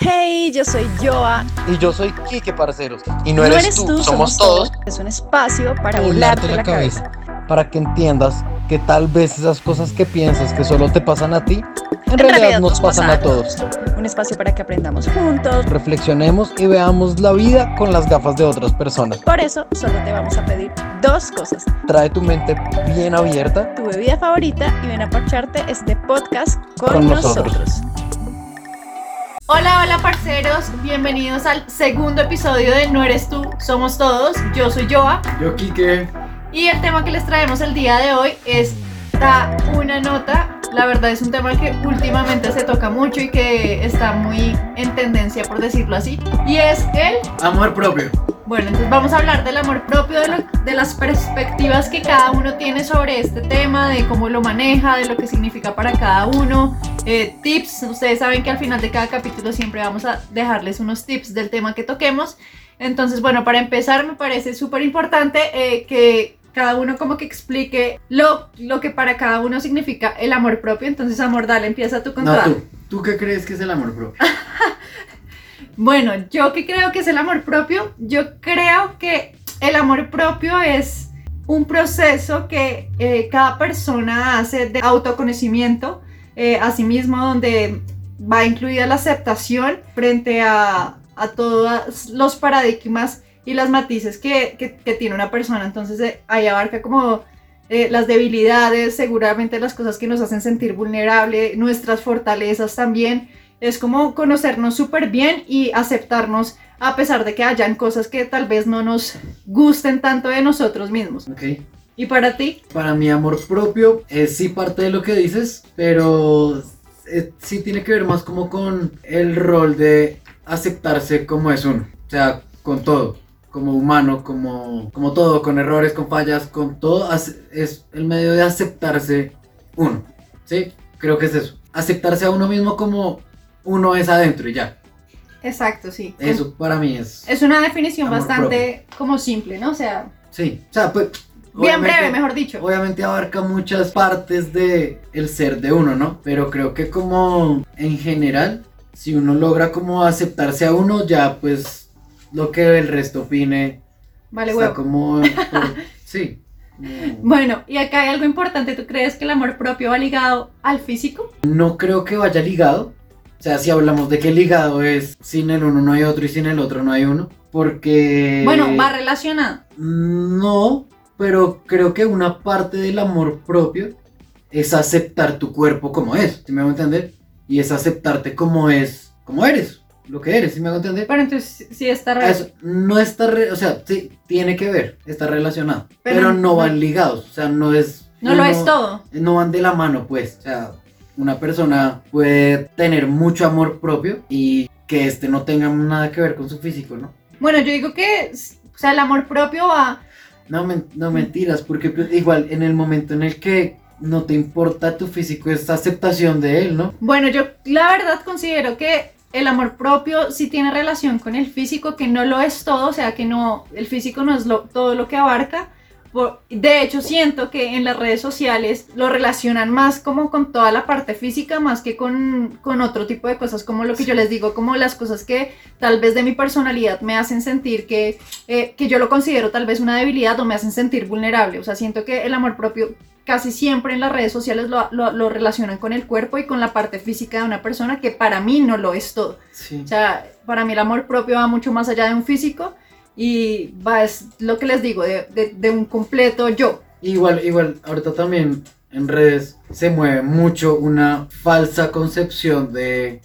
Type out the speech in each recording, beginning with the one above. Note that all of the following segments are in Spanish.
Hey, yo soy Joa. Y yo soy Kike Parceros. Y no, eres, tú, somos, todos. Es un espacio para volarte la, cabeza. Para que entiendas que tal vez esas cosas que piensas que solo te pasan a ti, en, realidad, nos pasan a todos. Un espacio para que aprendamos juntos, reflexionemos y veamos la vida con las gafas de otras personas. Por eso, solo te vamos a pedir dos cosas. Trae tu mente bien abierta, tu bebida favorita y ven a parcharte este podcast con, nosotros. Hola, hola parceros, bienvenidos al segundo episodio de No eres tú, somos todos. Yo soy Joa. Yo Kike. Y el tema que les traemos el día de hoy es Una nota. La verdad es un tema que últimamente se toca mucho y que está muy en tendencia, por decirlo así. Y es el amor propio. Bueno, entonces vamos a hablar del amor propio, de, de, las perspectivas que cada uno tiene sobre este tema, de cómo lo maneja, de lo que significa para cada uno, eh, tips. Ustedes saben que al final de cada capítulo siempre vamos a dejarles unos tips del tema que toquemos. Entonces, bueno, para empezar me parece súper importante eh, que cada uno como que explique lo, lo que para cada uno significa el amor propio. Entonces, amor, dale, empieza tú con No, tú. ¿Tú qué crees que es el amor propio? Bueno, yo que creo que es el amor propio, yo creo que el amor propio es un proceso que eh, cada persona hace de autoconocimiento eh, a sí mismo, donde va incluida la aceptación frente a, todos los paradigmas y las matices que, tiene una persona. Entonces eh, ahí abarca como las debilidades, seguramente las cosas que nos hacen sentir vulnerable, nuestras fortalezas también es como conocernos súper bien y aceptarnos a pesar de que hayan cosas que tal vez no nos gusten tanto de nosotros mismos. Ok. ¿Y para ti? Para mi amor propio es sí parte de lo que dices, pero eh, sí tiene que ver más como con el rol de aceptarse como es uno. O sea, con todo. Como humano, como, como todo, con errores, con fallas, con todo. Es el medio de aceptarse uno. ¿Sí? Creo que es eso. Aceptarse a uno mismo como uno es adentro y ya. Exacto, sí. Eso para mí es. Es una definición bastante como simple, ¿no? O sea. Sí, o sea, pues. Bien breve, mejor dicho. Obviamente abarca muchas partes de el ser de uno, ¿no? Pero creo que como en general, si uno logra como aceptarse a uno, ya pues lo que el resto opine. Vale, huevo. como. sí. Bueno, y acá hay algo importante. ¿Tú crees que el amor propio va ligado al físico? No creo que vaya ligado. O sea, si hablamos de que el ligado es sin el uno no hay otro y sin el otro no hay uno, porque... Bueno, va relacionado. No, pero creo que una parte del amor propio es aceptar tu cuerpo como es, ¿sí me hago entender? Y es aceptarte como es, como eres, lo que eres, ¿sí me hago entender? Pero entonces sí está relacionado. No está, o sea, sí, tiene que ver, está relacionado, pero, no van ligados, o sea, no es... No lo es todo. No van de la mano, pues, o sea, una persona puede tener mucho amor propio y que este no tenga nada que ver con su físico, ¿no? Bueno, yo digo que, o sea, el amor propio va... No, no mentiras, porque pues, igual en el momento en el que no te importa tu físico, es aceptación de él, ¿no? Bueno, yo la verdad considero que el amor propio sí tiene relación con el físico, que no lo es todo, o sea, que no, el físico no es todo lo que abarca, de hecho, siento que en las redes sociales lo relacionan más como con toda la parte física, más que con, otro tipo de cosas, como lo que yo les digo, como las cosas que tal vez de mi personalidad me hacen sentir que, eh, que yo lo considero tal vez una debilidad o me hacen sentir vulnerable. O sea, siento que el amor propio casi siempre en las redes sociales lo, lo, relacionan con el cuerpo y con la parte física de una persona, que para mí no lo es todo. O sea, para mí el amor propio va mucho más allá de un físico y va, es lo que les digo, de, un completo yo. Igual, igual, ahorita también en redes se mueve mucho una falsa concepción de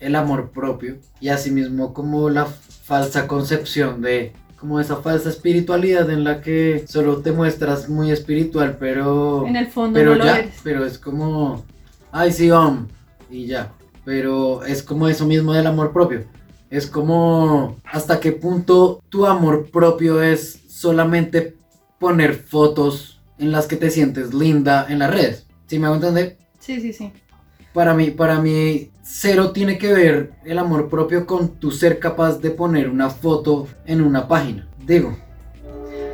el amor propio y asimismo como la falsa concepción de como esa falsa espiritualidad en la que solo te muestras muy espiritual pero en el fondo pero no ya, lo eres. pero es como ay sí om y ya pero es como eso mismo del amor propio es como hasta qué punto tu amor propio es solamente poner fotos en las que te sientes linda en las redes. ¿Sí me hago entender? Sí, sí, sí. Para mí, para mí, cero tiene que ver el amor propio con tu ser capaz de poner una foto en una página. Digo.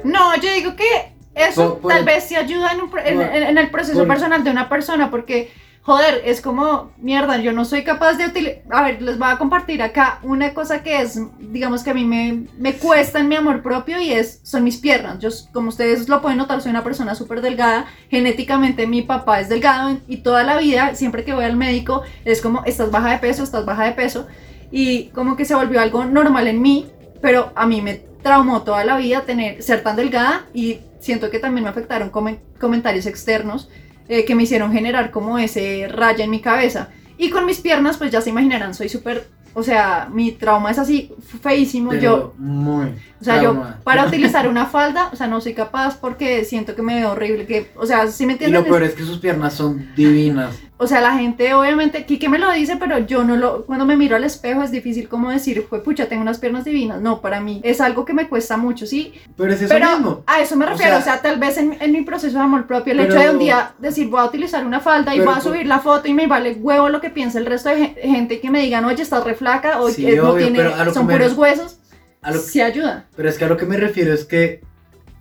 No, yo digo que eso tal vez sí ayuda en, el proceso personal de una persona, porque joder, es como, mierda, yo no soy capaz de utilizar, a ver, les voy a compartir acá una cosa que es, digamos que a mí me, me cuesta en mi amor propio y es, son mis piernas. Yo, como ustedes lo pueden notar, soy una persona súper delgada, genéticamente mi papá es delgado y toda la vida, siempre que voy al médico, es como, estás baja de peso, estás baja de peso y como que se volvió algo normal en mí, pero a mí me traumó toda la vida tener, ser tan delgada y siento que también me afectaron comentarios externos eh, que me hicieron generar como ese raya en mi cabeza. Y con mis piernas, pues ya se imaginarán, soy súper, o sea, mi trauma es así feísimo. yo, muy. O sea, yo para utilizar una falda, o sea, no soy capaz porque siento que me veo horrible, que, o sea, si me entiendes. Y lo peor es que sus piernas son divinas. O sea, la gente obviamente, Kike me lo dice, pero yo no lo, cuando me miro al espejo es difícil como decir, fue pucha, tengo unas piernas divinas. No, para mí es algo que me cuesta mucho, ¿sí? Pero es eso mismo. A eso me refiero, o sea, tal vez en, mi proceso de amor propio, el hecho de un día decir, voy a utilizar una falda y voy a subir la foto y me vale huevo lo que piensa el resto de gente que me digan, oye, estás re flaca, o no tiene, son puros huesos, a sí ayuda. Pero es que a lo que me refiero es que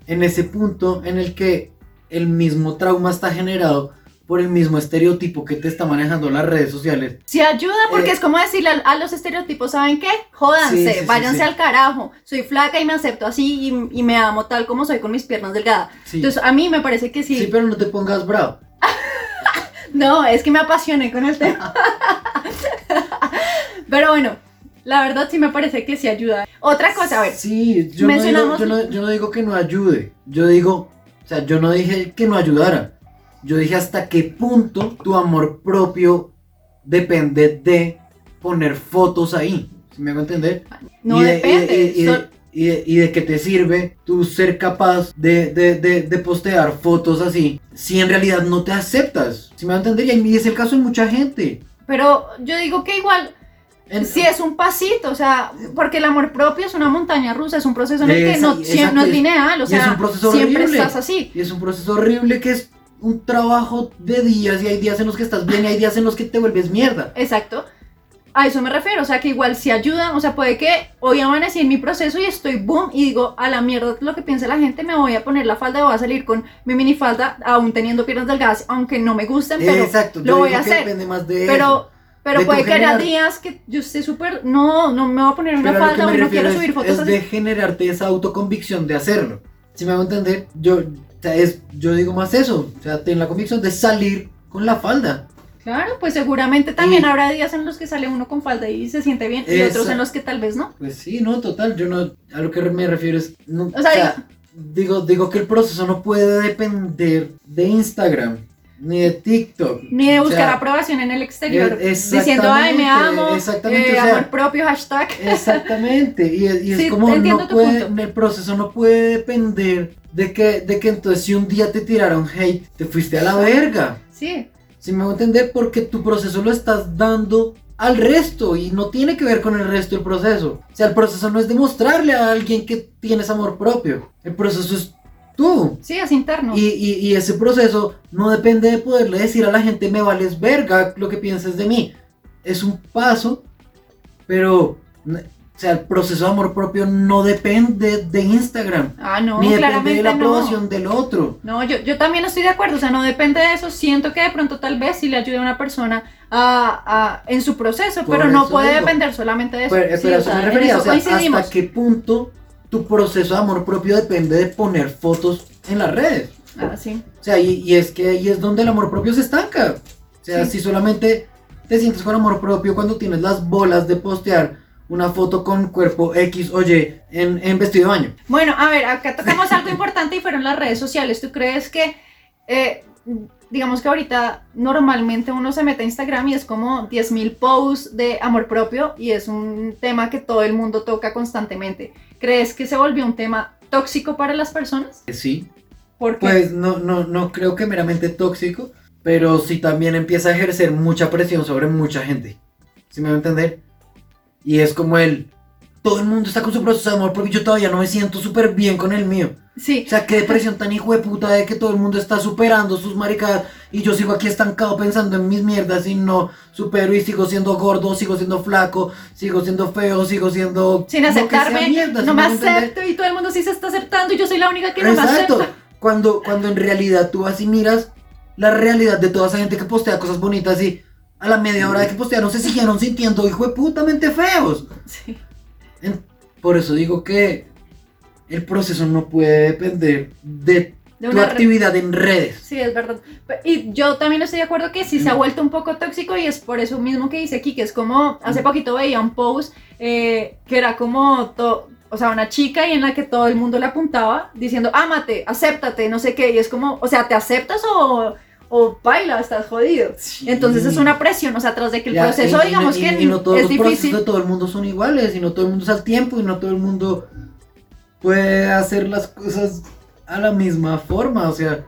en ese punto en el que el mismo trauma está generado, por el mismo estereotipo que te está manejando las redes sociales. Sí ayuda porque eh, es como decirle a, los estereotipos, ¿saben qué? Jódanse, váyanse al carajo. Soy flaca y me acepto así y, me amo tal como soy con mis piernas delgadas. Entonces a mí me parece que sí. Sí, pero no te pongas bravo. no, es que me apasioné con el tema. pero bueno, la verdad sí me parece que sí ayuda. Otra cosa, a ver. Sí, yo, no digo, yo, no, yo no digo que no ayude. Yo digo, o sea, yo no dije que no ayudara yo dije hasta qué punto tu amor propio depende de poner fotos ahí. ¿Sí me hago entender? No depende. Y de, y, de, qué te sirve tú ser capaz de, de, postear fotos así si en realidad no te aceptas. ¿Sí me va a entender? Y es el caso de mucha gente. Pero yo digo que igual si es un pasito, o sea, porque el amor propio es una montaña rusa, es un proceso en el que no, no es lineal, o sea, siempre estás así. Y es un proceso horrible que es un trabajo de días y hay días en los que estás bien y hay días en los que te vuelves mierda. Exacto. A eso me refiero, o sea que igual si ayudan, o sea, puede que hoy amanecí en mi proceso y estoy boom y digo, a la mierda lo que piensa la gente, me voy a poner la falda y voy a salir con mi minifalda, aún teniendo piernas delgadas, aunque no me gusten, pero Exacto, lo voy a hacer. Depende más de pero pero puede que haya días que yo esté súper, no, no me voy a poner una falda o no quiero subir fotos. Es de generarte esa autoconvicción de hacerlo. Si me hago entender, yo o sea, es, yo digo más eso. O sea, ten la convicción de salir con la falda. Claro, pues seguramente también habrá días en los que sale uno con falda y se siente bien y otros en los que tal vez no. Pues sí, no, total. Yo no, a lo que me refiero es. o sea, digo, digo que el proceso no puede depender de Instagram. Ni de TikTok. Ni de buscar aprobación en el exterior. Diciendo, ay, me amo. Exactamente. Eh, amor propio, hashtag. Exactamente. Y, es como, no puede, el proceso no puede depender de que, de que entonces si un día te tiraron hate, te fuiste a la verga. Sí. Si me voy a entender, porque tu proceso lo estás dando al resto y no tiene que ver con el resto del proceso. O sea, el proceso no es demostrarle a alguien que tienes amor propio. El proceso es tú. Sí, es interno. Y, y, y ese proceso no depende de poderle decir a la gente me vales verga lo que pienses de mí. Es un paso, pero o sea, el proceso de amor propio no depende de Instagram. Ah, no, ni depende de la aprobación del otro. No, yo, yo también estoy de acuerdo. O sea, no depende de eso. Siento que de pronto tal vez sí le ayude a una persona a, a en su proceso, pero no puede depender solamente de eso. Pero, eso me refería. O sea, ¿hasta qué punto tu proceso de amor propio depende de poner fotos en las redes? Ah, sí. O sea, y, y es que ahí es donde el amor propio se estanca. O sea, si solamente te sientes con amor propio cuando tienes las bolas de postear una foto con cuerpo X o Y en, vestido de baño. Bueno, a ver, acá tocamos algo importante y fueron las redes sociales. ¿Tú crees que, eh, digamos que ahorita normalmente uno se mete a Instagram y es como 10.000 posts de amor propio y es un tema que todo el mundo toca constantemente? ¿Crees que se volvió un tema tóxico para las personas? Sí. ¿Por qué? Pues no, no, no creo que meramente tóxico, pero sí también empieza a ejercer mucha presión sobre mucha gente. ¿Sí me va a entender? Y es como el, todo el mundo está con su proceso de amor porque yo todavía no me siento súper bien con el mío. Sí. O sea, qué depresión tan hijo de puta de que todo el mundo está superando sus maricadas y yo sigo aquí estancado pensando en mis mierdas y no supero y sigo siendo gordo, sigo siendo flaco, sigo siendo feo, sigo siendo... Sin aceptarme, no me acepto y todo el mundo sí se está aceptando y yo soy la única que no me acepta. Cuando, cuando en realidad tú así miras la realidad de toda esa gente que postea cosas bonitas y a la media hora de que postearon se siguieron sintiendo hijo de putamente feos. Sí. Por eso digo que el proceso no puede depender de, De tu actividad en redes. Sí, es verdad. Y yo también estoy de acuerdo que sí se ha vuelto un poco tóxico y es por eso mismo que dice aquí, que es como, hace poquito veía un post eh, que era como, to- o sea, una chica y en la que todo el mundo le apuntaba diciendo, ámate, acéptate, no sé qué, y es como, o sea, ¿te aceptas o, o baila, estás jodido? Entonces es una presión, o sea, tras de que el Ya, proceso, y- y- digamos y- que y no todos es los procesos difícil. de todo el mundo son iguales, y no todo el mundo es al tiempo, y no todo el mundo puede hacer las cosas a la misma forma, o sea,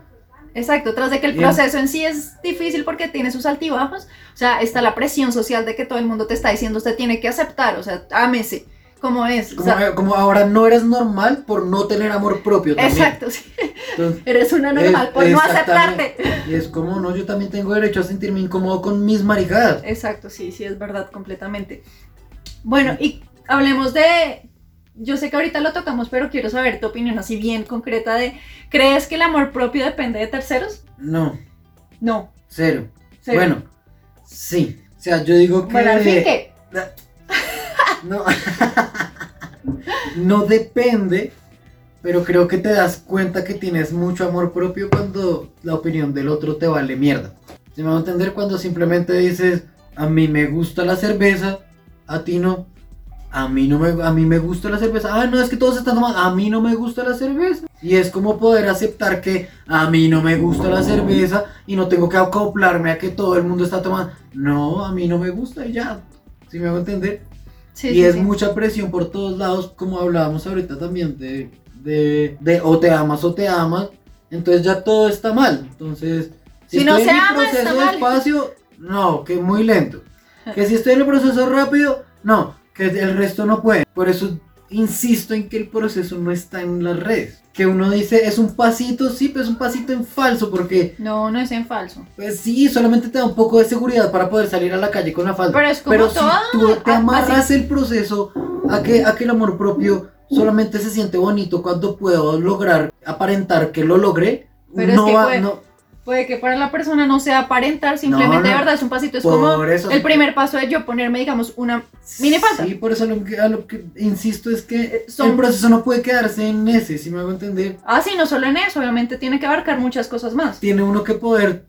Exacto, tras de que el Bien. proceso en sí es difícil porque tiene sus altibajos, o sea, está la presión social de que todo el mundo te está diciendo, usted tiene que aceptar, o sea, ámese, como es. o como, sea, como ahora no eres normal por no tener amor propio también. exacto, sí, Entonces, eres una normal Eh, por no aceptarte. y es como, no, yo también tengo derecho a sentirme incómodo con mis maricadas. Exacto, sí, sí, es verdad, completamente. Bueno, y hablemos de, yo sé que ahorita lo tocamos, pero quiero saber tu opinión así bien concreta de, ¿crees que el amor propio depende de terceros? No, No. cero. cero. Bueno, sí. O sea, yo digo que... Bueno, al fin que, No. no depende, pero creo que te das cuenta que tienes mucho amor propio cuando la opinión del otro te vale mierda. Se me va a entender cuando simplemente dices, a mí me gusta la cerveza, a ti no. A mí no me, a mí me gusta la cerveza. Ah, no, es que todos están tomando. A mí no me gusta la cerveza. Y es como poder aceptar que a mí no me gusta la cerveza y no tengo que acoplarme a que todo el mundo está tomando. No, a mí no me gusta y ya. ¿Sí me hago entender? Sí, y sí, es sí. mucha presión por todos lados, como hablábamos ahorita también, de, de, de o te amas o te amas, entonces ya todo está mal. Entonces, Si no estoy se en ama, está proceso mal. despacio, no, que muy lento. Que si estoy en el proceso rápido, no, que el resto no puede. Por eso insisto en que el proceso no está en las redes. Que uno dice, es un pasito, sí, pero es un pasito en falso, porque, No, no es en falso. pues sí, solamente te da un poco de seguridad para poder salir a la calle con la falda. Pero es como Pero si todo. tú te ah, amarras así- el proceso a que, a que el amor propio solamente se siente bonito cuando puedo lograr aparentar que lo logré, Pero es no que va, puede- no, Puede que para la persona no sea aparentar, simplemente No, no. de verdad es un pasito. Es Por como eso- el primer paso de yo ponerme, digamos, una mini falta. Sí, por eso lo que, a lo que insisto es que Eh, son- el proceso no puede quedarse en ese, si me hago entender. Ah, sí, no solo en eso, obviamente tiene que abarcar muchas cosas más. Tiene uno que poder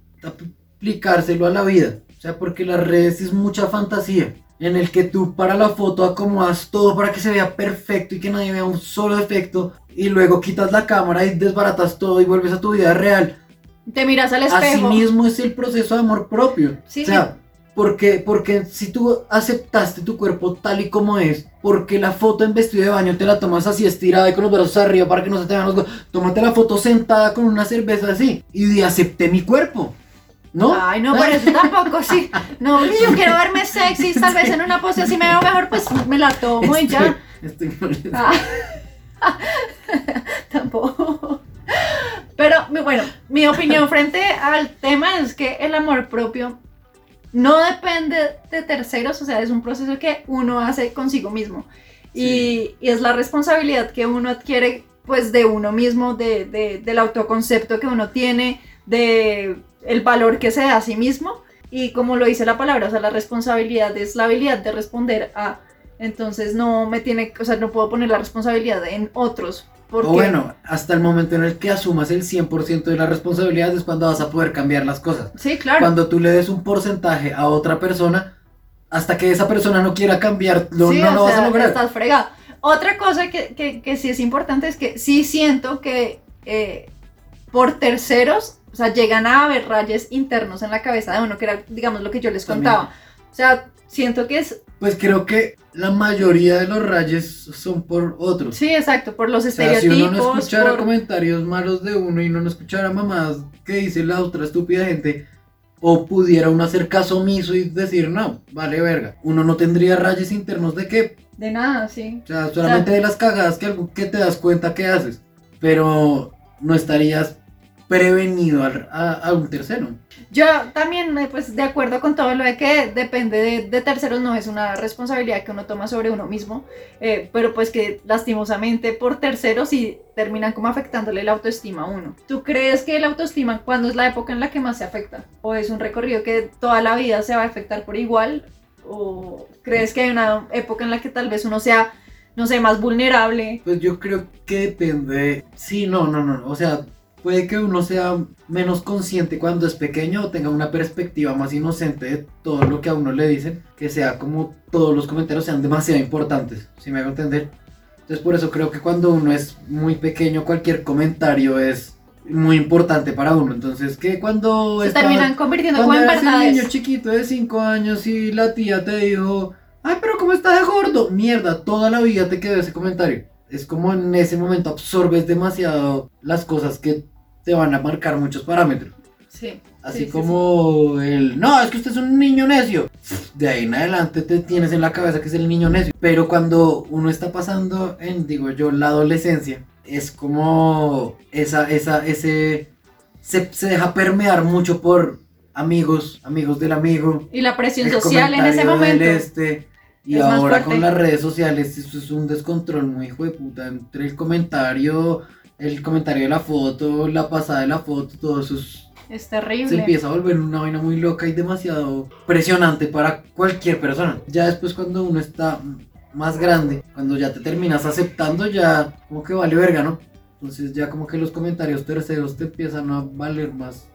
aplicárselo a la vida. O sea, porque las redes es mucha fantasía. En el que tú para la foto acomodas todo para que se vea perfecto y que nadie vea un solo defecto. Y luego quitas la cámara y desbaratas todo y vuelves a tu vida real. Te miras al Así espejo. mismo es el proceso de amor propio. Sí, o sea, porque, porque si tú aceptaste tu cuerpo tal y como es, porque la foto en vestido de baño te la tomas así estirada y con los brazos arriba para que no se te vean los tómate la foto sentada con una cerveza así y acepté mi cuerpo. ¿No? Ay, no, por eso tampoco, sí. No, yo quiero verme sexy, tal vez en una pose así me veo mejor, pues me la tomo y ya. Estoy. Ah. Tampoco. Pero bueno, mi opinión frente al tema es que el amor propio no depende de terceros, o sea, es un proceso que uno hace consigo mismo. Y, y es la responsabilidad que uno adquiere pues de uno mismo, de, de- del autoconcepto que uno tiene, de el valor que se da a sí mismo. Y como lo dice la palabra, o sea, la responsabilidad es la habilidad de responder a entonces no me tiene, o sea, no puedo poner la responsabilidad en otros. Porque, O bueno, hasta el momento en el que asumas el 100% de la responsabilidad es cuando vas a poder cambiar las cosas. sí, claro. Cuando tú le des un porcentaje a otra persona, hasta que esa persona no quiera cambiar, lo- sí, no lo vas a lograr. Estás fregado. Otra cosa que, que, que sí es importante es que sí siento que eh, por terceros, o sea, llegan a haber rayes internos en la cabeza de uno, que era, digamos, lo que yo les También. contaba. O sea, siento que es, Pues creo que la mayoría de los rayes son por otros. sí, exacto, por los o sea, si estereotipos. uno no escuchara por- comentarios malos de uno y no escuchara mamadas que dice la otra estúpida gente, o pudiera uno hacer caso omiso y decir, no, vale verga. Uno no tendría rayes internos de qué. De nada, sí. O sea, solamente de las cagadas que, algo, que te das cuenta que haces. Pero no estarías prevenido al- a, a un tercero. Yo también, eh, pues, de acuerdo con todo lo de que depende de, de terceros, no es una responsabilidad que uno toma sobre uno mismo, eh, pero pues que lastimosamente por terceros sí terminan como afectándole la autoestima a uno. ¿Tú crees que la autoestima, cuándo es la época en la que más se afecta? ¿O es un recorrido que toda la vida se va a afectar por igual? ¿O crees que hay una época en la que tal vez uno sea, no sé, más vulnerable? Pues yo creo que depende. Sí, no, no, no. O sea, puede que uno sea menos consciente cuando es pequeño o tenga una perspectiva más inocente de todo lo que a uno le dicen, que sea como todos los comentarios sean demasiado importantes, si me hago entender. Entonces por eso creo que cuando uno es muy pequeño cualquier comentario es muy importante para uno. Entonces que cuando Se está- terminan convirtiendo como en verdades. niño chiquito de 5 años y la tía te dijo, ay, pero ¿cómo estás de gordo? Mierda, toda la vida te quedó ese comentario. Es como en ese momento absorbes demasiado las cosas que te van a marcar muchos parámetros. Sí. Así Sí, sí, como el, no, es que usted es un niño necio. De ahí en adelante te tienes en la cabeza que es el niño necio. Pero cuando uno está pasando en, digo yo, la adolescencia, es como esa, esa, ese, se, se deja permear mucho por amigos, amigos del amigo. Y la presión social en ese del momento. Este, y es ahora con las redes sociales, eso es un descontrol muy hijo de puta. Entre el comentario, el comentario de la foto, la pasada de la foto, todo eso es- Es se empieza a volver una vaina muy loca y demasiado presionante para cualquier persona. Ya después cuando uno está más grande, cuando ya te terminas aceptando, ya como que vale verga, ¿no? Entonces ya como que los comentarios terceros te empiezan a valer más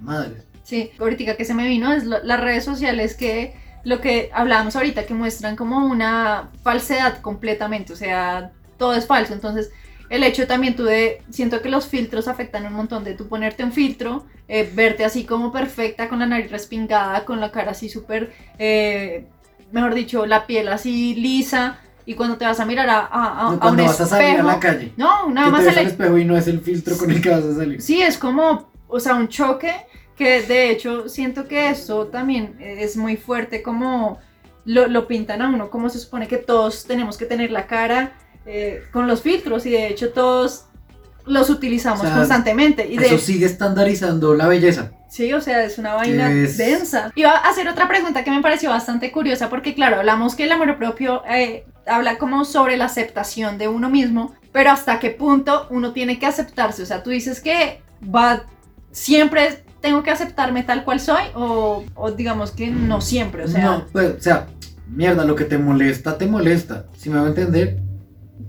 madres. Sí, ahorita que se me vino es lo- las redes sociales que lo que hablábamos ahorita, que muestran como una falsedad completamente, o sea, todo es falso. Entonces, el hecho también tú de, siento que los filtros afectan un montón de tú ponerte un filtro, eh, verte así como perfecta, con la nariz respingada, con la cara así súper, eh, mejor dicho, la piel así lisa, y cuando te vas a mirar a, a- a- a un cuando vas a salir a la calle. no, nada que más te ves el- al espejo y no es el filtro con el que vas a salir. Sí, es como, o sea, un choque que de hecho siento que esto también es muy fuerte, como lo, lo pintan a uno, como se supone que todos tenemos que tener la cara eh, con los filtros y de hecho todos los utilizamos O sea, constantemente. Y de, Eso sigue estandarizando la belleza. Sí, o sea, es una vaina Es- densa. Iba a hacer otra pregunta que me pareció bastante curiosa porque, claro, hablamos que el amor propio eh, habla como sobre la aceptación de uno mismo, pero hasta qué punto uno tiene que aceptarse. O sea, tú dices que va, siempre tengo que aceptarme tal cual soy o, o digamos que no siempre, o sea... no, pues, o sea, mierda, lo que te molesta, te molesta. Si me va a entender.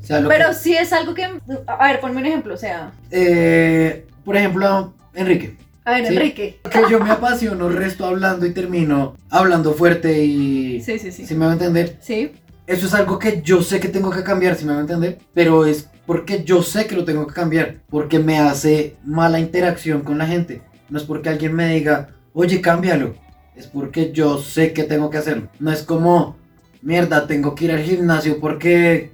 O sea, lo Pero que- sí es algo que... A ver, ponme un ejemplo, o sea... eh, por ejemplo, Enrique. A ver, Sí. Enrique. Que yo me apasiono, resto hablando y termino hablando fuerte y... Sí, sí, sí. Si me va a entender. Sí, Eso es algo que yo sé que tengo que cambiar, si me va a entender. Pero es porque yo sé que lo tengo que cambiar. Porque me hace mala interacción con la gente. No es porque alguien me diga, oye, cámbialo. Es porque yo sé que tengo que hacerlo. No es como, mierda, tengo que ir al gimnasio porque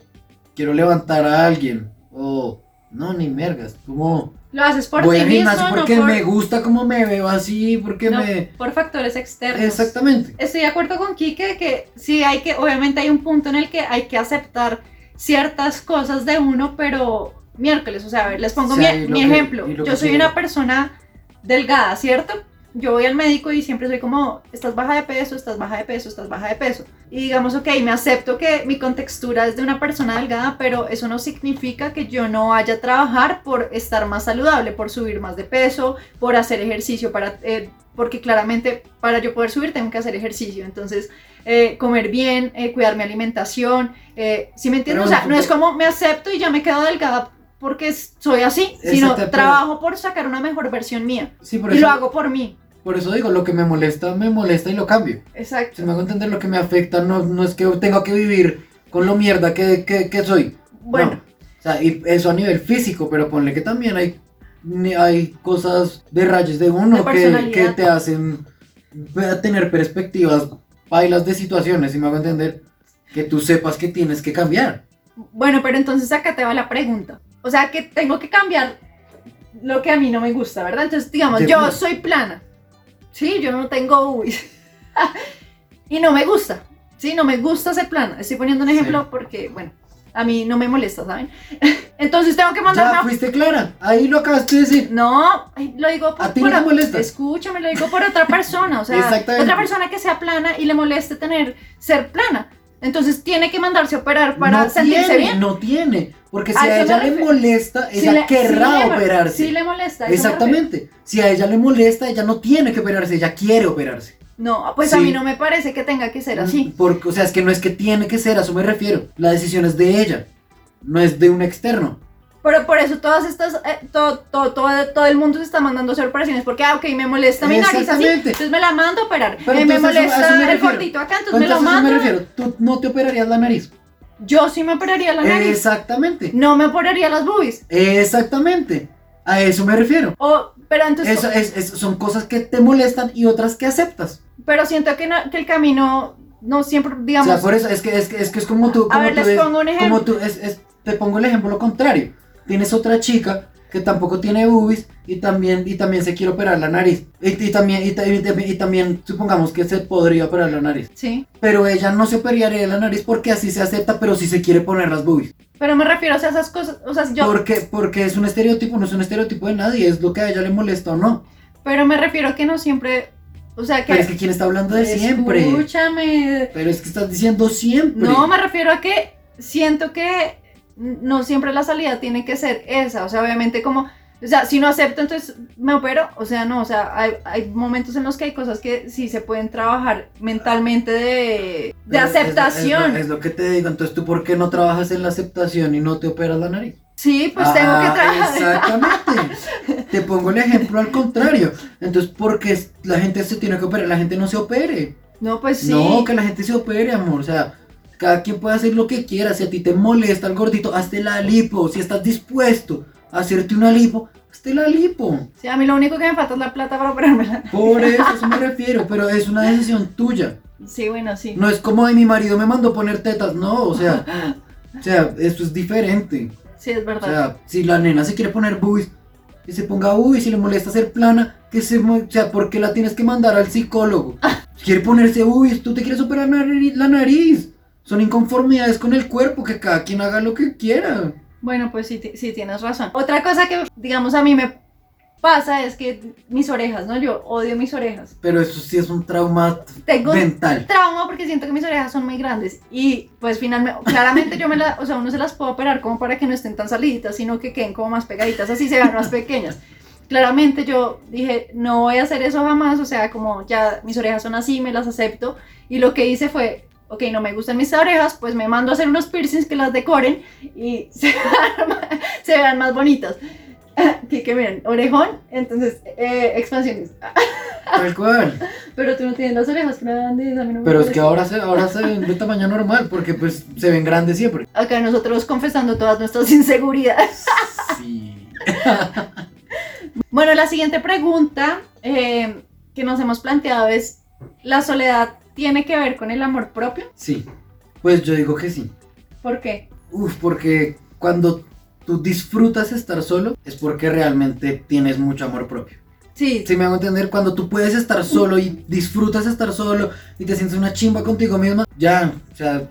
quiero levantar a alguien. O, no, ni mergas. Como, lo haces por ti mismo, no porque por, me gusta como me veo así, porque no, me... por factores externos. Exactamente. Estoy de acuerdo con Kike que sí hay que, obviamente hay un punto en el que hay que aceptar ciertas cosas de uno, pero miércoles, o sea, a ver, les pongo mi, que- ejemplo. Yo soy quiero. una persona delgada, ¿cierto? Yo voy al médico y siempre soy como, estás baja de peso, estás baja de peso, estás baja de peso. Y digamos, ok, me acepto que mi contextura es de una persona delgada, pero eso no significa que yo no vaya a trabajar por estar más saludable, por subir más de peso, por hacer ejercicio, para, eh, porque claramente para yo poder subir tengo que hacer ejercicio. Entonces, eh, comer bien, eh, cuidar mi alimentación, ¿sí me entiendes? O sea, no es como me acepto y ya me quedo delgada porque soy así, sino trabajo por sacar una mejor versión mía. Sí, por Y eso, lo hago por mí. por eso digo, lo que me molesta, me molesta y lo cambio. Exacto. Si me hago entender lo que me afecta, no, no es que tenga que vivir con lo mierda que, que, que soy. Bueno, No. O sea, y eso a nivel físico, pero ponle que también hay, hay cosas de rayos de uno De que, que te hacen tener perspectivas bailas de situaciones, si me hago entender, que tú sepas que tienes que cambiar. bueno, pero entonces acá te va la pregunta. O sea, que tengo que cambiar lo que a mí no me gusta, ¿verdad? Entonces, digamos, yo soy plana. Sí, yo no tengo UIs. y no me gusta. Sí, no me gusta ser plana. Estoy poniendo un ejemplo Sí. porque, bueno, a mí no me molesta, ¿saben? Entonces tengo que mandarme Ya fuiste clara. Ahí lo acabaste de decir. No, lo digo por, ¿A ti por- no te molesta? Escúchame, lo digo por otra persona, o sea, otra persona que sea plana y le moleste tener ser plana. Entonces tiene que mandarse a operar para no sentirse tiene, bien. no tiene. Porque si A ella le molesta, Si ella le- querrá operarse. Si le molesta. Exactamente. Si a ella le molesta, ella no tiene que operarse, ella quiere operarse. No, pues a Sí. mí no me parece que tenga que ser así. Porque, o sea, es que no es que tiene que ser, a eso me refiero. La decisión es de ella, no es de un externo. Pero por eso todas estas, eh, todo, todo, todo, todo el mundo se está mandando a hacer operaciones porque, ah, ok, me molesta mi nariz así, entonces me la mando a operar. Pero Eh, me a a molesta me el gordito acá, entonces me lo Entonces, a eso mando. me refiero. Tú no te operarías la nariz. Yo sí me operaría la nariz. Exactamente. No me operaría las boobies. Exactamente. A eso me refiero. O, pero entonces, Eso es, son cosas que te molestan y otras que aceptas. pero siento que, no- que el camino no siempre, digamos, o sea, por eso es que es, que, es, que es como tú. a Como ver, tú les pongo un ejemplo. como tú, es, es- te pongo el ejemplo contrario. Tienes otra chica que tampoco tiene boobies y también, y también se quiere operar la nariz. Y, y también, y, ta- y también- y también supongamos que se podría operar la nariz. Sí, Pero ella no se operaría la nariz porque así se acepta, pero sí se quiere poner las boobies. pero me refiero o sea, a esas cosas, o sea, yo, Porque, porque es un estereotipo, no es un estereotipo de nadie, es lo que a ella le molesta o no. pero me refiero a que no siempre, o sea, que... Pero es que quien está hablando de siempre. Escúchame, Pero es que estás diciendo siempre. No, me refiero a que siento que no siempre la salida tiene que ser esa. O sea, obviamente como, o sea, si no acepto, entonces me opero. O sea, no, o sea, hay, hay momentos en los que hay cosas que sí se pueden trabajar mentalmente de, de Es- aceptación. Es, lo- es lo que te digo. Entonces, ¿tú por qué no trabajas en la aceptación y no te operas la nariz? Sí, pues tengo que Ah, trabajar. Exactamente. te pongo el ejemplo al contrario. Entonces, ¿por qué la gente se tiene que operar? La gente no se opere. No, pues sí. No, que la gente se opere, amor. O sea, cada quien puede hacer lo que quiera. Si a ti te molesta el gordito, hazte la lipo. Si estás dispuesto a hacerte una lipo, hazte la lipo. Sí, a mí lo único que me falta es la plata para operármela. Por eso, eso me refiero. Pero es una decisión tuya. Sí, bueno, sí. No es como, ay, mi marido me mandó poner tetas. No, o sea, o sea, eso es diferente. Sí, es O verdad. sea, si la nena se quiere poner boobies, que se ponga boobies, si le molesta ser plana, que se... O sea, ¿por qué la tienes que mandar al psicólogo? Si quiere ponerse boobies, tú te quieres operar la nariz. Son inconformidades con el cuerpo, que cada quien haga lo que quiera. Bueno, pues sí, sí tienes razón. Otra cosa que, digamos, a mí me pasa es que mis orejas, ¿no? Yo odio mis orejas. Pero eso sí es un trauma Tengo un mental. trauma porque siento que mis orejas son muy grandes y pues finalmente, claramente yo me las, o sea, uno se las puedo operar como para que no estén tan saliditas, sino que queden como más pegaditas, así se vean más pequeñas. Claramente yo dije, no voy a hacer eso jamás, o sea, como ya mis orejas son así, me las acepto y lo que hice fue, ok, no me gustan mis orejas, pues me mando a hacer unos piercings que las decoren y se vean, ma- se vean más bonitas. Que, que miren, orejón, entonces, eh, expansiones. Tal cual. Pero tú no tienes las orejas grandes, a mí no me Pero es que ahora se, ahora se ven de tamaño normal, porque pues se ven grandes siempre. Acá nosotros confesando todas nuestras inseguridades. Sí. Bueno, la siguiente pregunta eh, que nos hemos planteado es, ¿la soledad tiene que ver con el amor propio? Sí. Pues yo digo que sí. ¿Por qué? Uf, porque cuando tú disfrutas estar solo es porque realmente tienes mucho amor propio. Sí, Si me hago entender, cuando tú puedes estar solo y disfrutas estar solo y te sientes una chimba contigo misma, ya, o sea,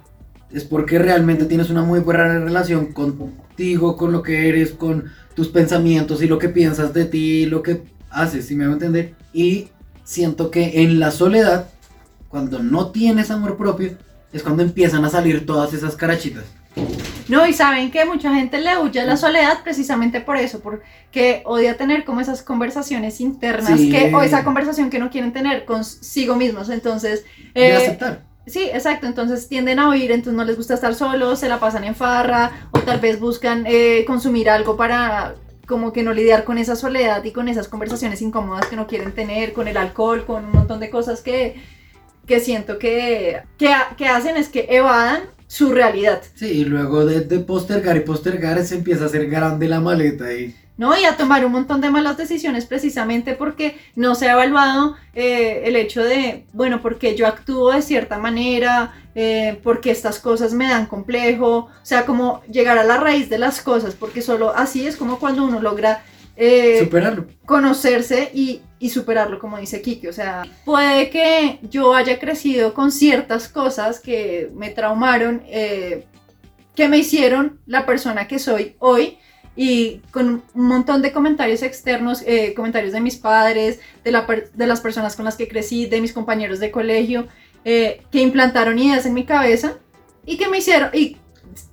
es porque realmente tienes una muy buena relación contigo, con lo que eres, con tus pensamientos y lo que piensas de ti, lo que haces, si me hago entender. Y siento que en la soledad, cuando no tienes amor propio, es cuando empiezan a salir todas esas carachitas. no, y saben que mucha gente le huye a la soledad precisamente por eso, porque odia tener como esas conversaciones internas, Sí. que, o esa conversación que no quieren tener consigo mismos, entonces... De eh, aceptar. Sí, exacto. Entonces tienden a huir, entonces no les gusta estar solos, se la pasan en farra o tal vez buscan eh, consumir algo para como que no lidiar con esa soledad y con esas conversaciones incómodas que no quieren tener, con el alcohol, con un montón de cosas que, que siento que, que, que hacen es que evadan su realidad, Sí, y luego de, de postergar y postergar se empieza a hacer grande la maleta y... ¿no? Y a tomar un montón de malas decisiones precisamente porque no se ha evaluado eh, el hecho de, bueno, porque yo actúo de cierta manera, eh, porque estas cosas me dan complejo, o sea, como llegar a la raíz de las cosas, porque solo así es como cuando uno logra eh, superarlo. conocerse y, y superarlo, como dice Kiki. O sea, puede que yo haya crecido con ciertas cosas que me traumaron, eh, que me hicieron la persona que soy hoy y con un montón de comentarios externos, eh, comentarios de mis padres, de, la de, las personas con las que crecí, de mis compañeros de colegio, eh, que implantaron ideas en mi cabeza y que me hicieron, y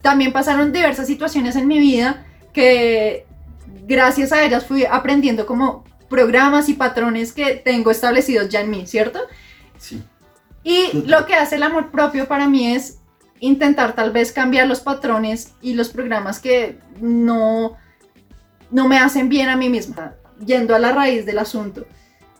también pasaron diversas situaciones en mi vida que gracias a ellas fui aprendiendo como programas y patrones que tengo establecidos ya en mí, ¿cierto? Sí. Y lo que hace el amor propio para mí es intentar tal vez cambiar los patrones y los programas que no, no me hacen bien a mí misma, yendo a la raíz del asunto,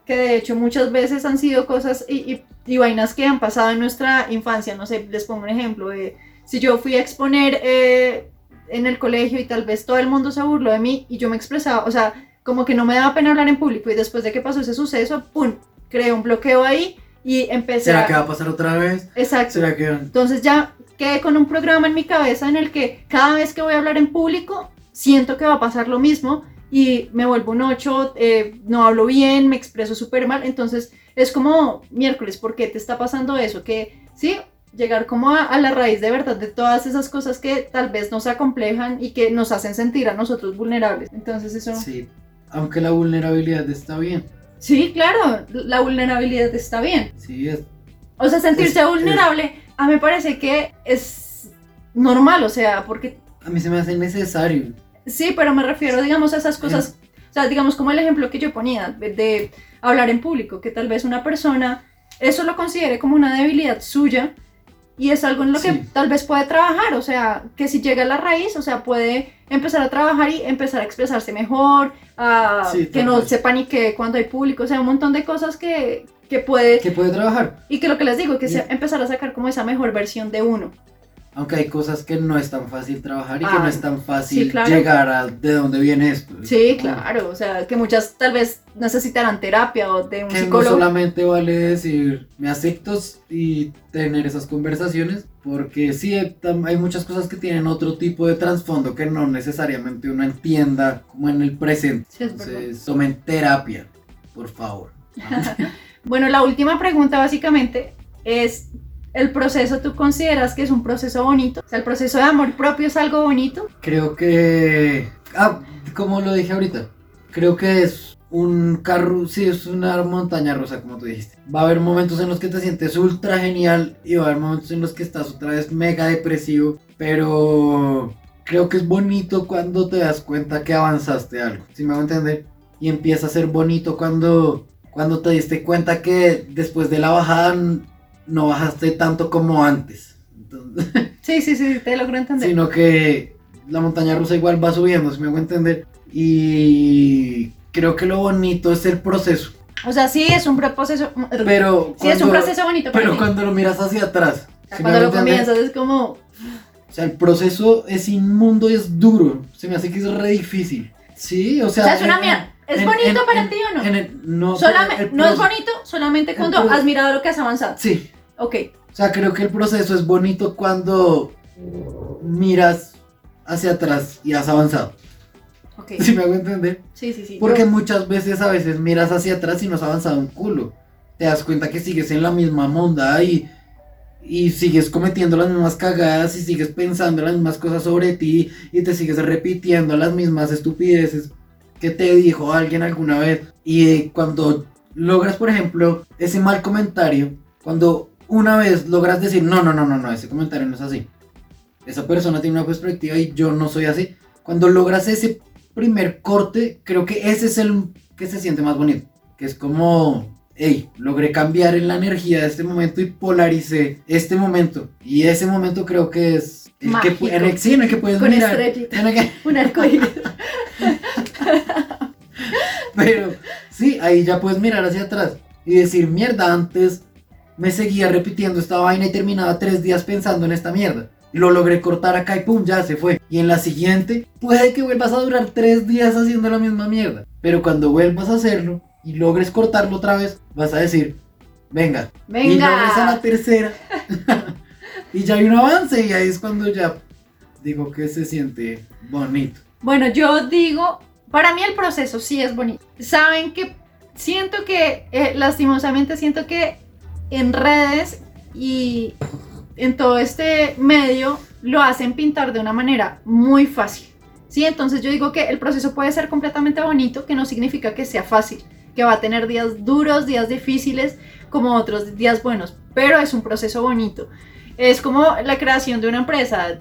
que de hecho muchas veces han sido cosas y, vainas que han pasado en nuestra infancia, no sé, les pongo un ejemplo, de, si yo fui a exponer eh, en el colegio y tal vez todo el mundo se burló de mí y yo me expresaba, o sea, como que no me daba pena hablar en público y después de que pasó ese suceso, ¡pum!, creé un bloqueo ahí y empecé ¿Será que va a pasar otra vez? Exacto. ¿Será que... Entonces ya quedé con un programa en mi cabeza en el que cada vez que voy a hablar en público, siento que va a pasar lo mismo y me vuelvo un 8, eh, no hablo bien, me expreso súper mal. Entonces es como miércoles, ¿por qué te está pasando eso? Que sí, llegar como a, la raíz de verdad de todas esas cosas que tal vez nos acomplejan y que nos hacen sentir a nosotros vulnerables. Entonces eso... Sí, aunque la vulnerabilidad está bien. Sí, claro, la vulnerabilidad está bien. Sí, es... O sea, sentirse vulnerable a mí me parece que es normal, o sea, porque... A mí se me hace necesario. Sí, pero me refiero, digamos, a esas cosas, o sea, digamos como el ejemplo que yo ponía de, hablar en público, que tal vez una persona eso lo considere como una debilidad suya y es algo en lo que tal vez puede trabajar, o sea, que si llega a la raíz, o sea, puede empezar a trabajar y empezar a expresarse mejor, a que no se panique cuando hay público, o sea, un montón de cosas que, que puede... Que puede trabajar. Y que lo que les digo, que sea, empezar a sacar como esa mejor versión de uno. Aunque hay cosas que no es tan fácil trabajar y que no es tan fácil llegar a de dónde viene esto. Sí, claro, o sea, que muchas tal vez necesitarán terapia o de un que psicólogo. No solamente vale decir, me acepto y tener esas conversaciones, porque sí, hay muchas cosas que tienen otro tipo de trasfondo que no necesariamente uno entienda como en el presente. Sí, Entonces, tomen terapia, por favor. Bueno, la última pregunta básicamente es, ¿el proceso tú consideras que es un proceso bonito? ¿el proceso de amor propio es algo bonito? Creo que... Ah, como lo dije ahorita, creo que es un carro, sí, es una montaña rusa, como tú dijiste. Va a haber momentos en los que te sientes ultra genial y va a haber momentos en los que estás otra vez mega depresivo, pero creo que es bonito cuando te das cuenta que avanzaste algo, si me hago entender. Y empieza a ser bonito cuando cuando te diste cuenta que después de la bajada no bajaste tanto como antes. sí, sí, sí, te logro entender. Sino que la montaña rusa igual va subiendo, si me hago entender. Y creo que lo bonito es el proceso. O sea, sí es un proceso. Pero. Sí es un proceso bonito. pero cuando lo miras hacia atrás. cuando lo comienzas es como. O sea, el proceso es inmundo y es duro. Se me hace que es re difícil. Sí, o sea. O sea, es una mierda. ¿Es bonito para ti o no? no, no es bonito solamente cuando has mirado lo que has avanzado. Sí. Ok. O sea, creo que el proceso es bonito cuando miras hacia atrás y has avanzado. Ok. ¿Sí me hago entender? Sí, sí, sí. Porque muchas veces a veces miras hacia atrás y no has avanzado un culo. Te das cuenta que sigues en la misma monda y, y sigues cometiendo las mismas cagadas y sigues pensando las mismas cosas sobre ti y te sigues repitiendo las mismas estupideces que te dijo alguien alguna vez. Y cuando logras, por ejemplo, ese mal comentario, cuando una vez logras decir, no, no, no, no, no, ese comentario no es así. Esa persona tiene una perspectiva y yo no soy así. Cuando logras ese primer corte, creo que ese es el que se siente más bonito. Que es como, hey, logré cambiar en la energía de este momento y polaricé este momento. Y ese momento creo que es el que, en el, sí, en el que puedes Con mirar. Un arcoíris. Pero sí, ahí ya puedes mirar hacia atrás y decir, mierda, antes me seguía repitiendo esta vaina y terminaba tres días pensando en esta mierda. Lo logré cortar acá y pum, ya se fue. Y en la siguiente, puede que vuelvas a durar tres días haciendo la misma mierda. Pero cuando vuelvas a hacerlo y logres cortarlo otra vez, vas a decir, venga. Venga. Y logres a la tercera. y ya hay un avance y ahí es cuando ya digo que se siente bonito. Bueno, yo digo para mí el proceso sí es bonito. Saben que siento que, eh, lastimosamente siento que en redes y en todo este medio lo hacen pintar de una manera muy fácil. ¿sí? Entonces yo digo que el proceso puede ser completamente bonito, que no significa que sea fácil, que va a tener días duros, días difíciles, como otros días buenos, pero es un proceso bonito. Es como la creación de una empresa.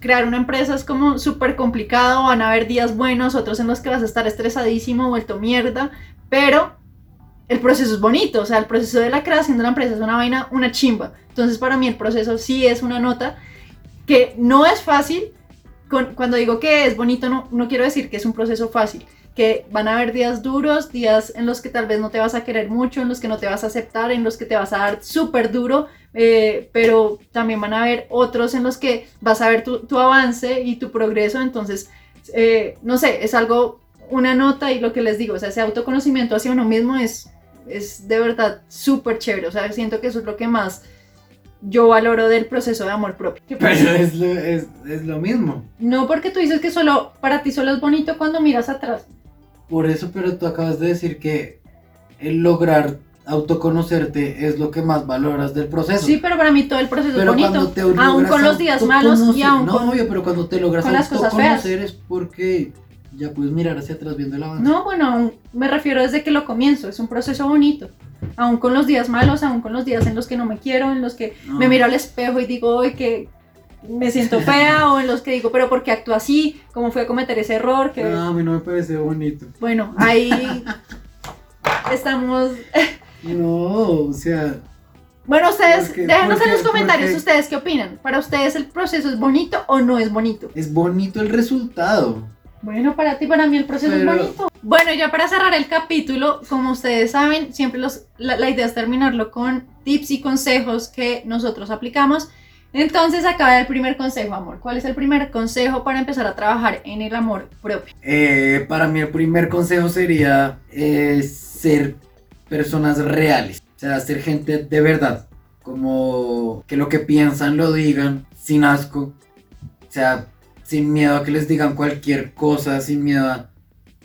crear una empresa es como súper complicado, van a haber días buenos, otros en los que vas a estar estresadísimo, vuelto mierda, pero el proceso es bonito, o sea, el proceso de la creación de la empresa es una vaina, una chimba. Entonces para mí el proceso sí es una nota que no es fácil. cuando digo que es bonito, no, no quiero decir que es un proceso fácil que van a haber días duros, días en los que tal vez no te vas a querer mucho, en los que no te vas a aceptar, en los que te vas a dar súper duro, eh, pero también van a haber otros en los que vas a ver tu, avance y tu progreso, entonces, eh, no sé, es algo, una nota y lo que les digo, o sea, ese autoconocimiento hacia uno mismo es, es de verdad súper chévere, o sea, siento que eso es lo que más yo valoro del proceso de amor propio. Pero es lo, es, es lo mismo. No porque tú dices que solo para ti solo es bonito cuando miras atrás. Por eso, pero tú acabas de decir que el lograr autoconocerte es lo que más valoras del proceso. Sí, pero para mí todo el proceso es bonito. aún con los días malos y aún no, obvio, pero cuando te logras autoconocer es porque ya puedes mirar hacia atrás viendo el avance. No, bueno, me refiero desde que lo comienzo, es un proceso bonito. Aún con los días malos, aún con los días en los que no me quiero, en los que me miro al espejo y digo, hoy que me siento fea o en los que digo, pero ¿por qué actúo así? ¿Cómo fue a cometer ese error? Que... No, a mí no me parece bonito. Bueno, ahí estamos... no, o sea... Bueno, ustedes, déjenos en los comentarios ustedes qué opinan. ¿Para ustedes el proceso es bonito o no es bonito? Es bonito el resultado. Bueno, para ti, para mí el proceso es bonito. Bueno, ya para cerrar el capítulo, como ustedes saben, siempre los, la idea es terminarlo con tips y consejos que nosotros aplicamos entonces acaba el primer consejo, amor. ¿Cuál es el primer consejo para empezar a trabajar en el amor propio? Eh, para mí el primer consejo sería eh, ser personas reales, o sea, ser gente de verdad, como que lo que piensan lo digan sin asco, o sea, sin miedo a que les digan cualquier cosa, sin miedo a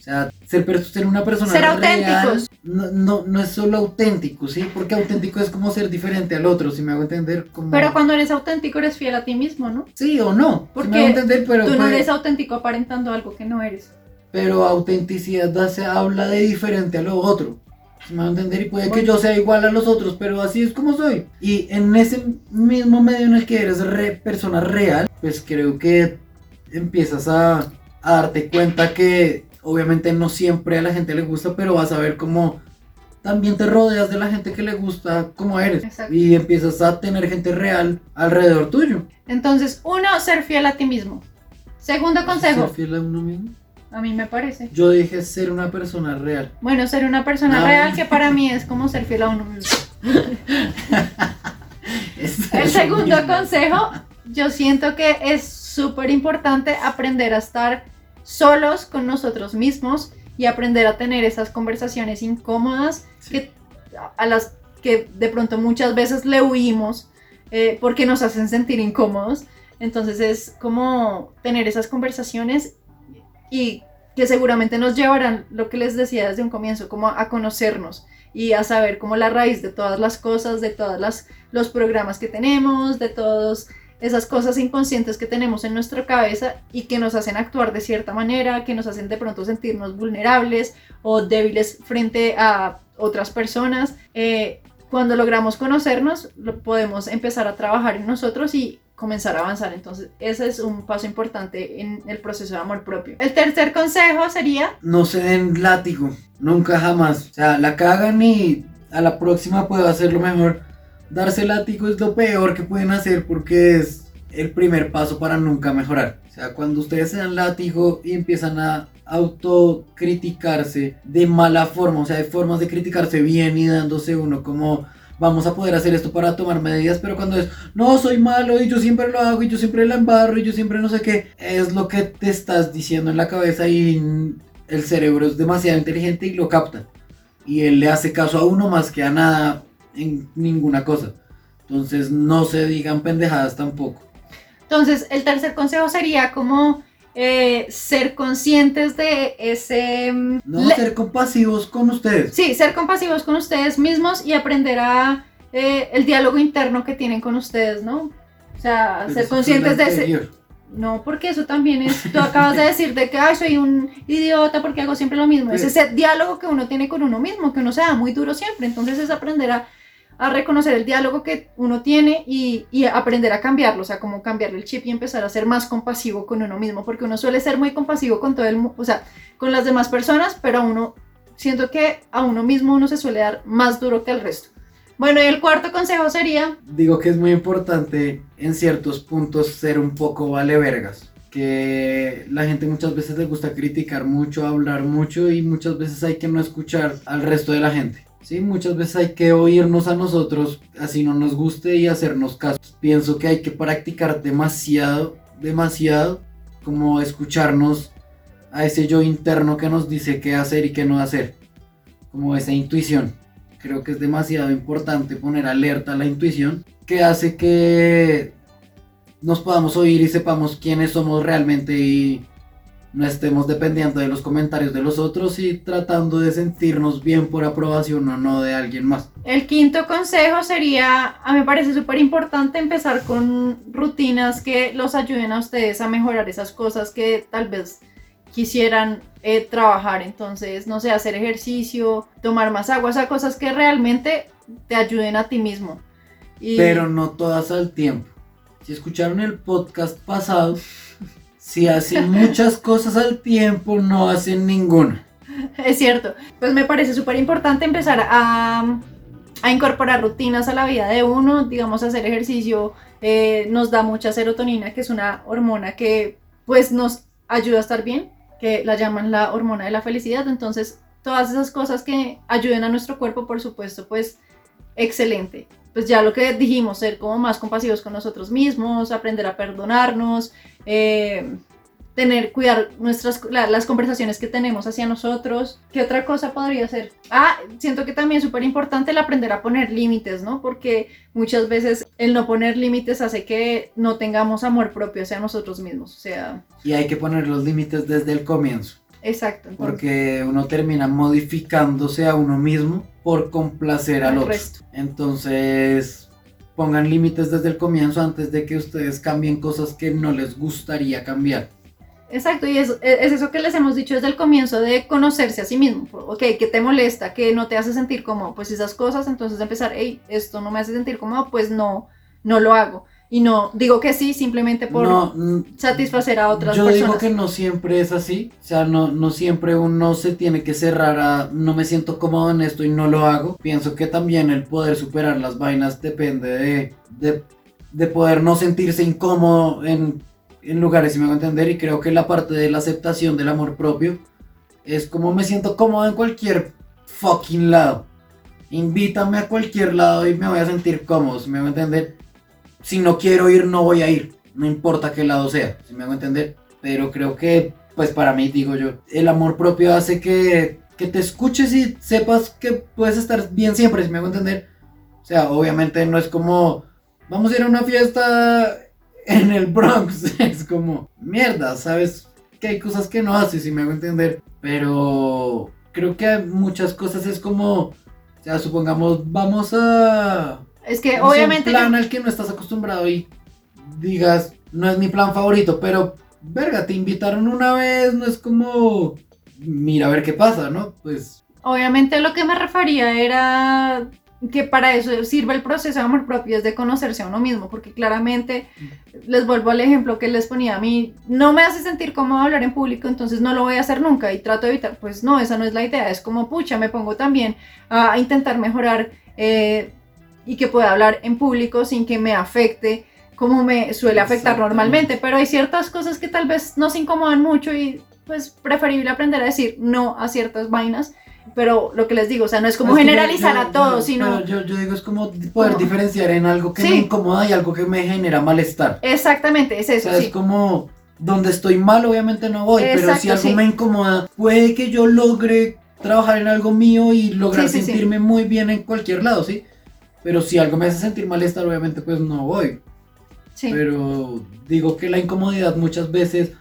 o sea, ser, ser una persona ser auténticos. No, no, es solo auténtico, ¿sí? Porque auténtico es como ser diferente al otro, si me hago entender. Como... Pero cuando eres auténtico eres fiel a ti mismo, ¿no? Sí o no. Porque me hago entender, pero tú no eres auténtico aparentando algo que no eres. Pero autenticidad se habla de diferente a lo otro. Si me hago entender, y puede que yo sea igual a los otros, pero así es como soy. Y en ese mismo medio en el que eres persona real, pues creo que empiezas a, a darte cuenta que obviamente no siempre a la gente le gusta, pero vas a ver cómo también te rodeas de la gente que le gusta como eres y empiezas a tener gente real alrededor tuyo. Entonces, uno, ser fiel a ti mismo. Segundo consejo. ¿Ser fiel a uno mismo? A mí me parece. Yo dije ser una persona real. Bueno, ser una persona real que para mí es como ser fiel a uno mismo. El segundo consejo, yo siento que es súper importante aprender a estar solos con nosotros mismos y aprender a tener esas conversaciones incómodas que, a las que de pronto muchas veces le huimos eh, porque nos hacen sentir incómodos. Entonces es como tener esas conversaciones y que seguramente nos llevarán, lo que les decía desde un comienzo, como a conocernos y a saber como la raíz de todas las cosas, de todos los programas que tenemos, de todos esas cosas inconscientes que tenemos en nuestra cabeza y que nos hacen actuar de cierta manera, que nos hacen de pronto sentirnos vulnerables o débiles frente a otras personas. Eh, cuando logramos conocernos, podemos empezar a trabajar en nosotros y comenzar a avanzar. Entonces, ese es un paso importante en el proceso de amor propio. El tercer consejo sería... No se den látigo, nunca jamás. O sea, la cagan y a la próxima puedo hacerlo mejor darse látigo es lo peor que pueden hacer porque es el primer paso para nunca mejorar. O sea, cuando ustedes se dan látigo y empiezan a autocriticarse de mala forma, o sea, hay formas de criticarse bien y dándose uno como vamos a poder hacer esto para tomar medidas, pero cuando es, no, soy malo y yo siempre lo hago y yo siempre la embarro y yo siempre no sé qué, es lo que te estás diciendo en la cabeza y el cerebro es demasiado inteligente y lo capta. Y él le hace caso a uno más que a nada en ninguna cosa. Entonces no se digan pendejadas tampoco. Entonces el tercer consejo sería como eh, ser conscientes de ese... Mm, no, ser compasivos con ustedes. Sí, ser compasivos con ustedes mismos y aprender a eh, el diálogo interno que tienen con ustedes, ¿no? O sea, Pero ser conscientes es de ese... No, porque eso también es, tú acabas de decir de que Ay, soy un idiota porque hago siempre lo mismo. Es ese diálogo que uno tiene con uno mismo, que uno se da muy duro siempre. Entonces es aprender a, a reconocer el diálogo que uno tiene y, aprender a cambiarlo, o sea, como cambiarle el chip y empezar a ser más compasivo con uno mismo, porque uno suele ser muy compasivo con todo el mundo, o sea, con las demás personas, pero a uno, siento que a uno mismo uno se suele dar más duro que al resto. Bueno, y el cuarto consejo sería, Digo que es muy importante en ciertos puntos ser un poco vale vergas. Que la gente muchas veces le gusta criticar mucho, hablar mucho y muchas veces hay que no escuchar al resto de la gente. Sí, muchas veces hay que oírnos a nosotros, así no nos guste y hacernos caso. Pienso que hay que practicar demasiado, demasiado, como escucharnos a ese yo interno que nos dice qué hacer y qué no hacer. Como esa intuición. Creo que es demasiado importante poner alerta a la intuición que hace que nos podamos oír y sepamos quiénes somos realmente y no estemos dependiendo de los comentarios de los otros y tratando de sentirnos bien por aprobación o no de alguien más. el quinto consejo sería, a mí me parece súper importante empezar con rutinas que los ayuden a ustedes a mejorar esas cosas que tal vez quisieran eh, trabajar. Entonces, no sé, hacer ejercicio, tomar más agua, o sea, cosas que realmente te ayuden a ti mismo. Y Pero no todas al tiempo. Si escucharon el podcast pasado, si hacen muchas cosas al tiempo, no hacen ninguna. es cierto, pues me parece súper importante empezar a, a incorporar rutinas a la vida de uno, digamos, hacer ejercicio eh, nos da mucha serotonina, que es una hormona que pues nos ayuda a estar bien, que la llaman la hormona de la felicidad, entonces todas esas cosas que ayuden a nuestro cuerpo, por supuesto, pues excelente. Pues ya lo que dijimos, ser como más compasivos con nosotros mismos, aprender a perdonarnos, eh, tener, cuidar nuestras, la- las conversaciones que tenemos hacia nosotros. ¿Qué otra cosa podría ser? Ah, siento que también es súper importante el aprender a poner límites, ¿no? Porque muchas veces el no poner límites hace que no tengamos amor propio hacia nosotros mismos. O sea, Y hay que poner los límites desde el comienzo. Exacto. entonces, Porque uno termina modificándose a uno mismo por complacer al al otro. resto. Entonces, pongan límites desde el comienzo antes de que ustedes cambien cosas que no les gustaría cambiar. Exacto, y es, es eso que les hemos dicho desde el comienzo de conocerse a sí mismo. Ok, ¿qué te molesta? ¿Qué no te hace sentir cómodo? Pues esas cosas, entonces empezar, hey, esto no me hace sentir cómodo, pues no, no lo hago. Y no digo que sí simplemente por No, mm, satisfacer a otras yo personas. digo que no siempre es así. O sea, no, no siempre uno se tiene que cerrar a no me siento cómodo en esto y no lo hago. Pienso que también el poder superar las vainas depende de, de, de poder no sentirse incómodo en, en lugares, si me hago entender. Y creo que la parte de la aceptación del amor propio es como me siento cómodo en cualquier fucking lado. Invítame a cualquier lado y me voy a sentir cómodo, si me hago entender. Si no quiero ir, no voy a ir. No importa qué lado sea, si me hago entender. Pero creo que, pues para mí, digo yo, el amor propio hace que, que te escuches y sepas que puedes estar bien siempre, si me hago entender. O sea, obviamente no es como, vamos a ir a una fiesta en el Bronx. Es como, mierda, ¿sabes? Que hay cosas que no haces, si me hago entender. Pero creo que muchas cosas es como, o sea, supongamos, vamos a... es que no obviamente un plan al que no estás acostumbrado y digas, no es mi plan favorito, pero, verga, te invitaron una vez, no es como, mira a ver qué pasa, ¿no? Pues, Obviamente lo que me refería era que para eso sirve el proceso de amor propio, es de conocerse a uno mismo, porque claramente, les vuelvo al ejemplo que les ponía a mí, no me hace sentir cómodo hablar en público, entonces no lo voy a hacer nunca y trato de evitar, pues no, esa no es la idea, es como, pucha, me pongo también a intentar mejorar eh, y que pueda hablar en público sin que me afecte como me suele afectar normalmente, pero hay ciertas cosas que tal vez nos incomodan mucho y pues preferible aprender a decir no a ciertas vainas pero lo que les digo, o sea, no es como que yo- generalizar yo- a todos, yo- sino... Yo, yo digo, es como poder No. diferenciar en algo que Sí. me incomoda y algo que me genera malestar. Exactamente, es O eso, sea, sí. es como, donde estoy mal, obviamente no voy, pero si Exacto, algo sí. me incomoda, puede que yo logre trabajar en algo mío y lograr sentirme muy bien en cualquier lado, ¿sí? Pero si algo me hace sentir malestar, obviamente pues no voy. sí. Pero digo que la incomodidad muchas veces,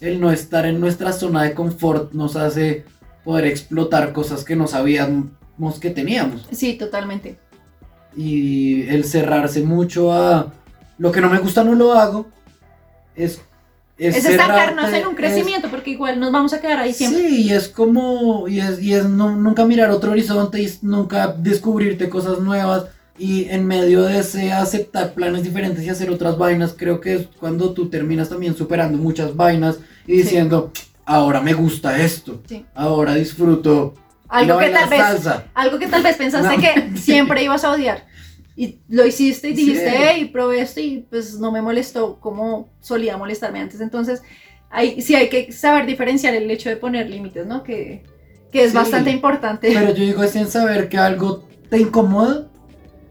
el no estar en nuestra zona de confort nos hace poder explotar cosas que no sabíamos que teníamos. Sí, totalmente. Y el cerrarse mucho a lo que no me gusta no lo hago, es... Es, estancarnos en un crecimiento, porque igual nos vamos a quedar ahí siempre. Sí, y es como, y es, y es nunca mirar otro horizonte y nunca descubrirte cosas nuevas. Y en medio de ese aceptar planes diferentes y hacer otras vainas, creo que es cuando tú terminas también superando muchas vainas y diciendo, ahora me gusta esto, ahora disfruto. Algo que, tal vez, algo que tal vez pensaste que siempre ibas a odiar. Y lo hiciste y dijiste, hey, probé esto y pues no me molestó como solía molestarme antes. Entonces, hay, sí hay que saber diferenciar el hecho de poner límites, ¿no? Que, que es bastante importante. Pero yo digo, es en saber que algo te incomoda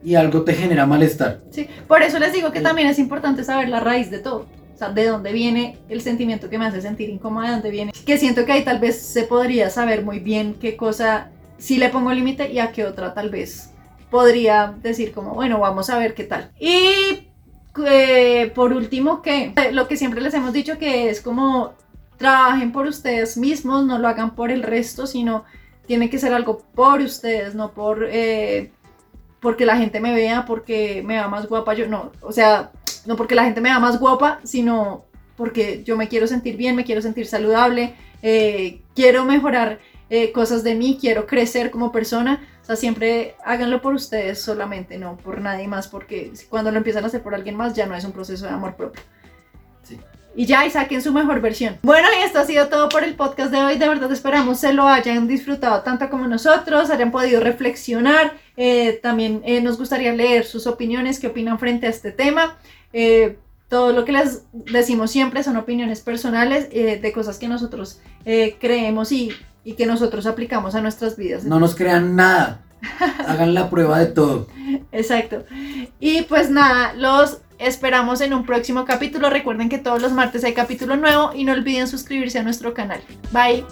y algo te genera malestar. Sí, por eso les digo que también es importante saber la raíz de todo. O sea, de dónde viene el sentimiento que me hace sentir incómoda, de dónde viene. Que siento que ahí tal vez se podría saber muy bien qué cosa sí le pongo límite y a qué otra tal vez podría decir como, bueno, vamos a ver qué tal. Y eh, por último, que lo que siempre les hemos dicho que es como trabajen por ustedes mismos, no lo hagan por el resto, sino tiene que ser algo por ustedes, no por eh, porque la gente me vea, porque me va más guapa yo, no, o sea, no porque la gente me da más guapa, sino porque yo me quiero sentir bien, me quiero sentir saludable, eh, quiero mejorar eh, cosas de mí, quiero crecer como persona. O sea, siempre háganlo por ustedes solamente, no por nadie más, porque cuando lo empiezan a hacer por alguien más ya no es un proceso de amor propio. Sí. Y ya, y saquen su mejor versión. Bueno, y esto ha sido todo por el podcast de hoy. De verdad esperamos se lo hayan disfrutado tanto como nosotros, hayan podido reflexionar. Eh, también nos gustaría leer sus opiniones, qué opinan frente a este tema. Eh, todo lo que les decimos siempre son opiniones personales eh, de cosas que nosotros eh, creemos y, y, que nosotros aplicamos a nuestras vidas. No nos crean nada. Hagan la prueba de todo. Exacto. Y pues nada, los esperamos en un próximo capítulo. Recuerden que todos los martes hay capítulo nuevo y no olviden suscribirse a nuestro canal. Bye.